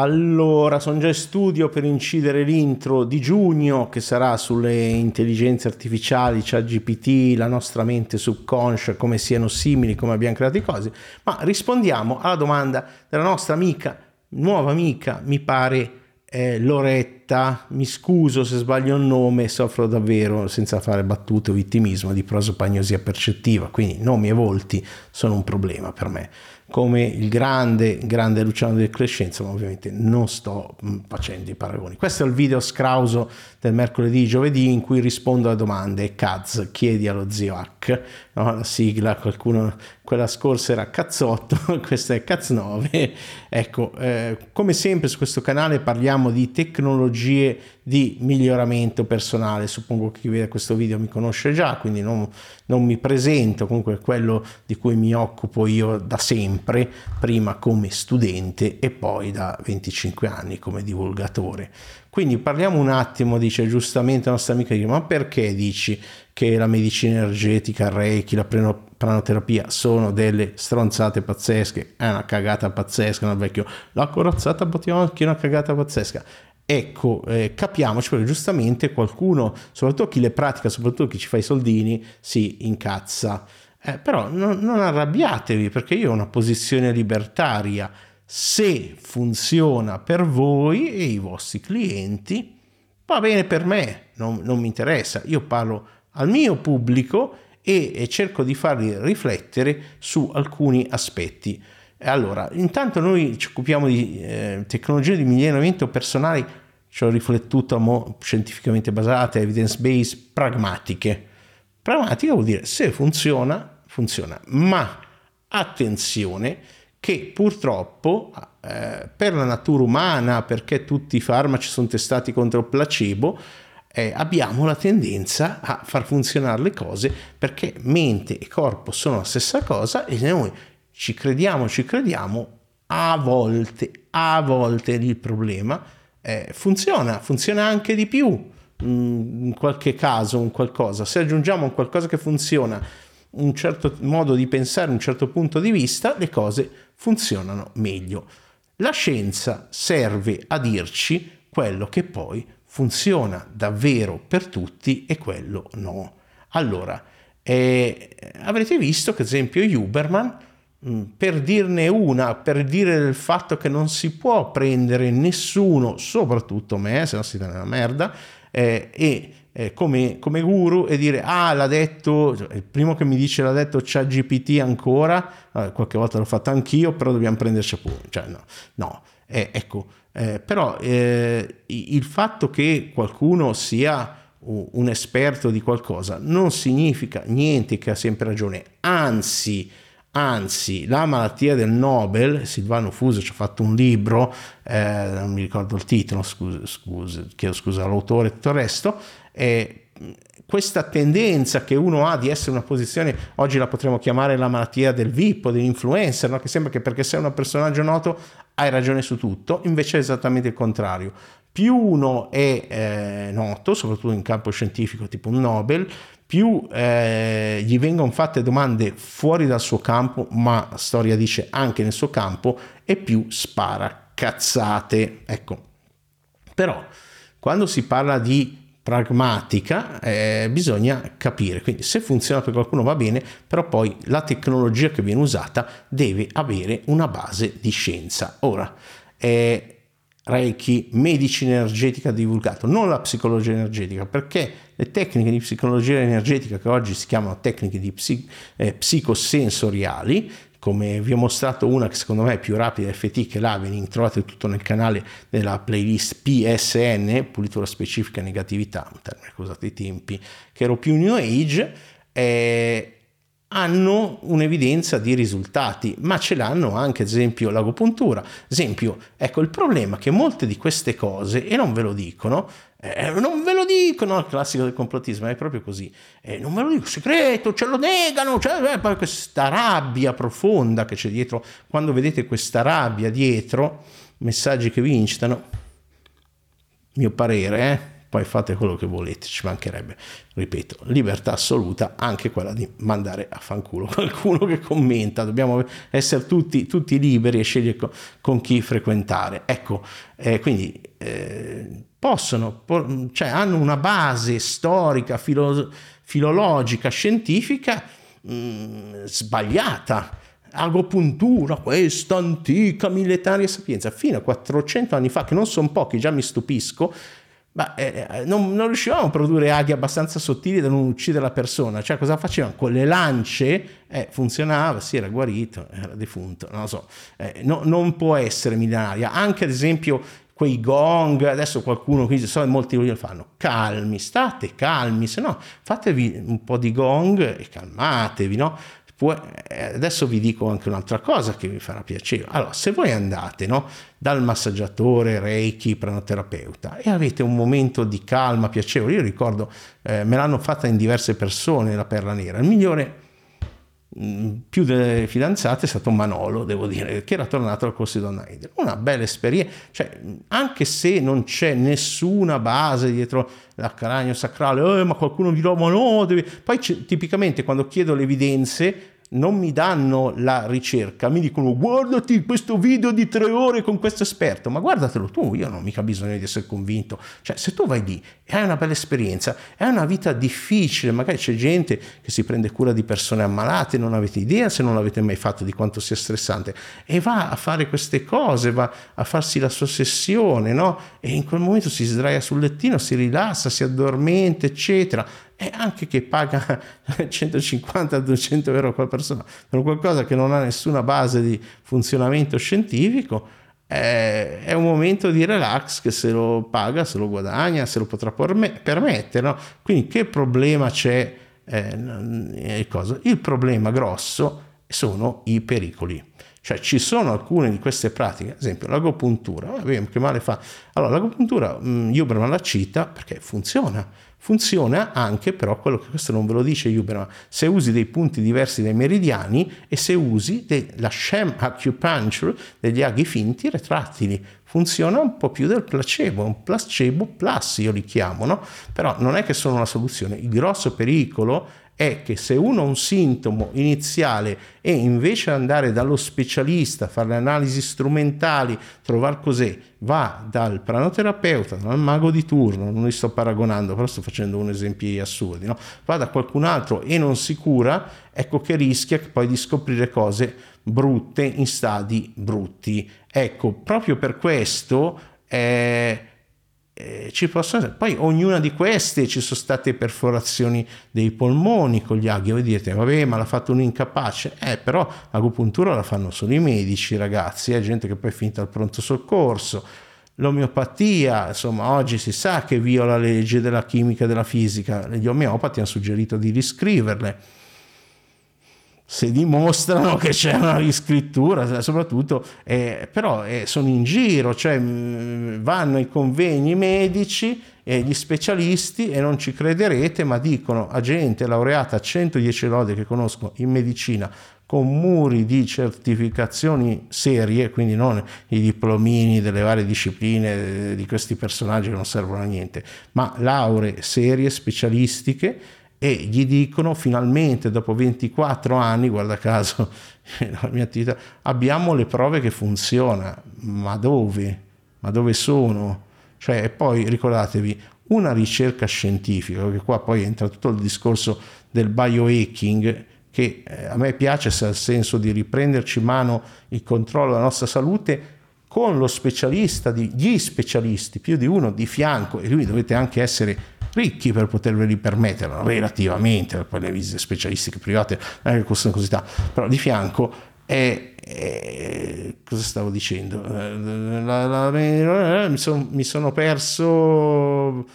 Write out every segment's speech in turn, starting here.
Allora, sono già in studio per incidere l'intro di giugno che sarà sulle intelligenze artificiali, cioè GPT, la nostra mente subconscia, come siano simili, come abbiamo creato i cose, ma rispondiamo alla domanda della nostra amica, nuova amica, mi pare eh, Loretta, mi scuso se sbaglio il nome, soffro davvero senza fare battute o vittimismo di prosopagnosia percettiva, quindi nomi e volti sono un problema per me come il grande, grande Luciano del Crescenzo, ma ovviamente non sto mm, facendo i paragoni. Questo è il video scrauso del mercoledì giovedì in cui rispondo alle domande Kaz, chiedi allo zio Hack, no? la sigla, qualcuno, quella scorsa era Cazzotto, questa è Caz 9. ecco, eh, come sempre su questo canale parliamo di tecnologie di miglioramento personale, suppongo che chi vede questo video mi conosce già, quindi non, non mi presento, comunque è quello di cui mi occupo io da sempre, prima come studente e poi da 25 anni come divulgatore. Quindi parliamo un attimo, dice giustamente la nostra amica, ma perché dici che la medicina energetica, il Reiki, la pranoterapia sono delle stronzate pazzesche? È una cagata pazzesca, no? vecchio, la corazzata Botionchi è una cagata pazzesca. Ecco, eh, capiamoci perché giustamente qualcuno, soprattutto chi le pratica, soprattutto chi ci fa i soldini, si incazza. Eh, però non, non arrabbiatevi perché io ho una posizione libertaria. Se funziona per voi e i vostri clienti, va bene per me, non, non mi interessa. Io parlo al mio pubblico e, e cerco di farli riflettere su alcuni aspetti. Allora, intanto noi ci occupiamo di eh, tecnologie di miglioramento personale, ci ho riflettuto mo, scientificamente basate, evidence-based, pragmatiche. Pragmatica vuol dire se funziona, funziona, ma attenzione che purtroppo eh, per la natura umana, perché tutti i farmaci sono testati contro il placebo, eh, abbiamo la tendenza a far funzionare le cose perché mente e corpo sono la stessa cosa e noi ci crediamo, ci crediamo, a volte, a volte il problema eh, funziona, funziona anche di più mm, in qualche caso un qualcosa. Se aggiungiamo un qualcosa che funziona, un certo modo di pensare, un certo punto di vista, le cose funzionano meglio. La scienza serve a dirci quello che poi funziona davvero per tutti e quello no. Allora, eh, avrete visto che ad esempio Huberman per dirne una, per dire il fatto che non si può prendere nessuno, soprattutto me, se no si dà nella merda, eh, e eh, come, come, guru e dire ah l'ha detto, cioè, il primo che mi dice l'ha detto c'ha GPT ancora, eh, qualche volta l'ho fatto anch'io, però dobbiamo prenderci pure, cioè no, no. Eh, ecco, eh, però eh, il fatto che qualcuno sia un esperto di qualcosa non significa niente che ha sempre ragione, anzi Anzi, la malattia del Nobel, Silvano Fuso ci ha fatto un libro, eh, non mi ricordo il titolo, scusa, scusa, chiedo scusa all'autore e tutto il resto, eh, questa tendenza che uno ha di essere in una posizione, oggi la potremmo chiamare la malattia del VIP o dell'influencer, no? che sembra che perché sei un personaggio noto hai ragione su tutto, invece è esattamente il contrario. Più uno è eh, noto, soprattutto in campo scientifico tipo un Nobel, più eh, gli vengono fatte domande fuori dal suo campo, ma storia dice anche nel suo campo, e più spara cazzate. Ecco. Però quando si parla di pragmatica eh, bisogna capire quindi se funziona per qualcuno va bene però poi la tecnologia che viene usata deve avere una base di scienza ora eh, Reiki, medicina energetica divulgato, non la psicologia energetica, perché le tecniche di psicologia energetica che oggi si chiamano tecniche di psi, eh, psicosensoriali, come vi ho mostrato una che secondo me è più rapida FT che l'Avening, trovate tutto nel canale della playlist PSN, pulitura specifica negatività, un termine che ho usato ai tempi, che ero più New Age, eh, hanno un'evidenza di risultati, ma ce l'hanno anche, ad esempio, l'agopuntura. Esempio, ecco il problema è che molte di queste cose, e non ve lo dicono, eh, non ve lo dicono, il classico del complottismo è proprio così, eh, non ve lo dico, segreto, ce lo negano, c'è eh, questa rabbia profonda che c'è dietro, quando vedete questa rabbia dietro, messaggi che vi incitano, mio parere, eh, poi fate quello che volete, ci mancherebbe, ripeto, libertà assoluta, anche quella di mandare a fanculo qualcuno che commenta, dobbiamo essere tutti, tutti liberi e scegliere con, con chi frequentare. Ecco, eh, quindi eh, possono, cioè hanno una base storica, filo, filologica, scientifica mh, mm, sbagliata agopuntura, questa antica militaria sapienza, fino a 400 anni fa, che non sono pochi, già mi stupisco, ma eh, eh, non, non, riuscivamo a produrre aghi abbastanza sottili da non uccidere la persona. Cioè, cosa facevano? Con le lance eh, funzionava, si era guarito, era defunto, non lo so. Eh, no, non può essere millenaria. Anche ad esempio quei gong, adesso qualcuno qui, so, molti lo fanno, calmi, state calmi, se no fatevi un po' di gong e calmatevi, no? Eh, adesso vi dico anche un'altra cosa che vi farà piacere. Allora, se voi andate no, dal massaggiatore, reiki, pranoterapeuta e avete un momento di calma piacevole, io ricordo, eh, me l'hanno fatta in diverse persone la perla nera, il migliore più delle fidanzate è stato Manolo, devo dire, che era tornato al corso di Donna Eder. Una bella esperienza, cioè, anche se non c'è nessuna base dietro la cranio sacrale, eh, ma qualcuno dirà, ma no, devi... poi tipicamente quando chiedo le evidenze non mi danno la ricerca, mi dicono guardati questo video di tre ore con questo esperto, ma guardatelo tu, io non ho mica bisogno di essere convinto, cioè se tu vai lì e hai una bella esperienza, è una vita difficile, magari c'è gente che si prende cura di persone ammalate, non avete idea se non l'avete mai fatto di quanto sia stressante e va a fare queste cose, va a farsi la sua sessione, no? E in quel momento si sdraia sul lettino, si rilassa, si addormenta, eccetera e anche che paga 150-200 euro quella persona per qualcosa che non ha nessuna base di funzionamento scientifico, è, è un momento di relax che se lo paga, se lo guadagna, se lo potrà permettere. No? Quindi che problema c'è? Eh, il problema grosso sono i pericoli. Cioè ci sono alcune di queste pratiche, ad esempio l'agopuntura, vabbè, che male fa? Allora l'agopuntura, mh, Huberman la cita perché funziona, funziona anche però quello che questo non ve lo dice Huberman, se usi dei punti diversi dai meridiani e se usi de, la sham acupuncture degli aghi finti retrattili, funziona un po' più del placebo, un placebo plus io li chiamo, no? Però non è che sono una soluzione, il grosso pericolo è che se uno ha un sintomo iniziale e invece andare dallo specialista, fare le analisi strumentali, trovare cos'è, va dal pranoterapeuta, dal mago di turno, non li sto paragonando, però sto facendo un esempio assurdi, no? va da qualcun altro e non si cura, ecco che rischia poi di scoprire cose brutte in stadi brutti. Ecco, proprio per questo... Eh, eh, ci possono essere. Poi ognuna di queste ci sono state perforazioni dei polmoni con gli aghi. Voi dite, vabbè, ma l'ha fatto un incapace. Eh, però l'agopuntura la fanno solo i medici, ragazzi, è gente che poi è finita al pronto soccorso. L'omeopatia, insomma, oggi si sa che viola le leggi della chimica e della fisica. Gli omeopati hanno suggerito di riscriverle se dimostrano che c'è una riscrittura, soprattutto, eh, però eh, sono in giro, cioè mh, mm, vanno ai convegni medici e gli specialisti e non ci crederete, ma dicono a gente laureata a 110 lode che conosco in medicina con muri di certificazioni serie, quindi non i diplomini delle varie discipline di questi personaggi che non servono a niente, ma lauree serie, specialistiche, e gli dicono finalmente dopo 24 anni, guarda caso, la mia attività, abbiamo le prove che funziona, ma dove? Ma dove sono? Cioè, poi ricordatevi, una ricerca scientifica, perché qua poi entra tutto il discorso del biohacking, che eh, a me piace il senso di riprenderci in mano il controllo della nostra salute con lo specialista, di, gli specialisti, più di uno di fianco, e lui dovete anche essere ricchi per poterveli permettere, relativamente, poi le visite specialistiche private non è che costano così tanto, però di fianco è, è, cosa stavo dicendo? La, la, la, mi, son, mi, sono perso.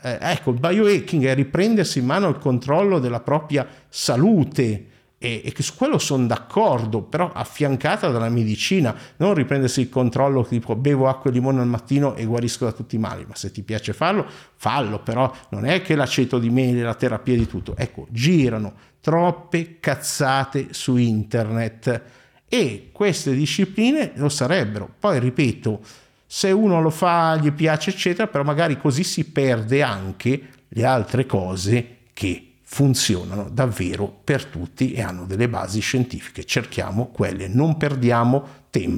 Eh, ecco, il biohacking è riprendersi in mano il controllo della propria salute e, e su quello sono d'accordo, però affiancata dalla medicina, non riprendersi il controllo tipo bevo acqua e limone al mattino e guarisco da tutti i mali, ma se ti piace farlo, fallo, però non è che l'aceto di mele, la terapia di tutto, ecco, girano troppe cazzate su internet e queste discipline lo sarebbero. Poi ripeto, se uno lo fa gli piace eccetera, però magari così si perde anche le altre cose che funzionano davvero per tutti e hanno delle basi scientifiche. Cerchiamo quelle, non perdiamo tempo.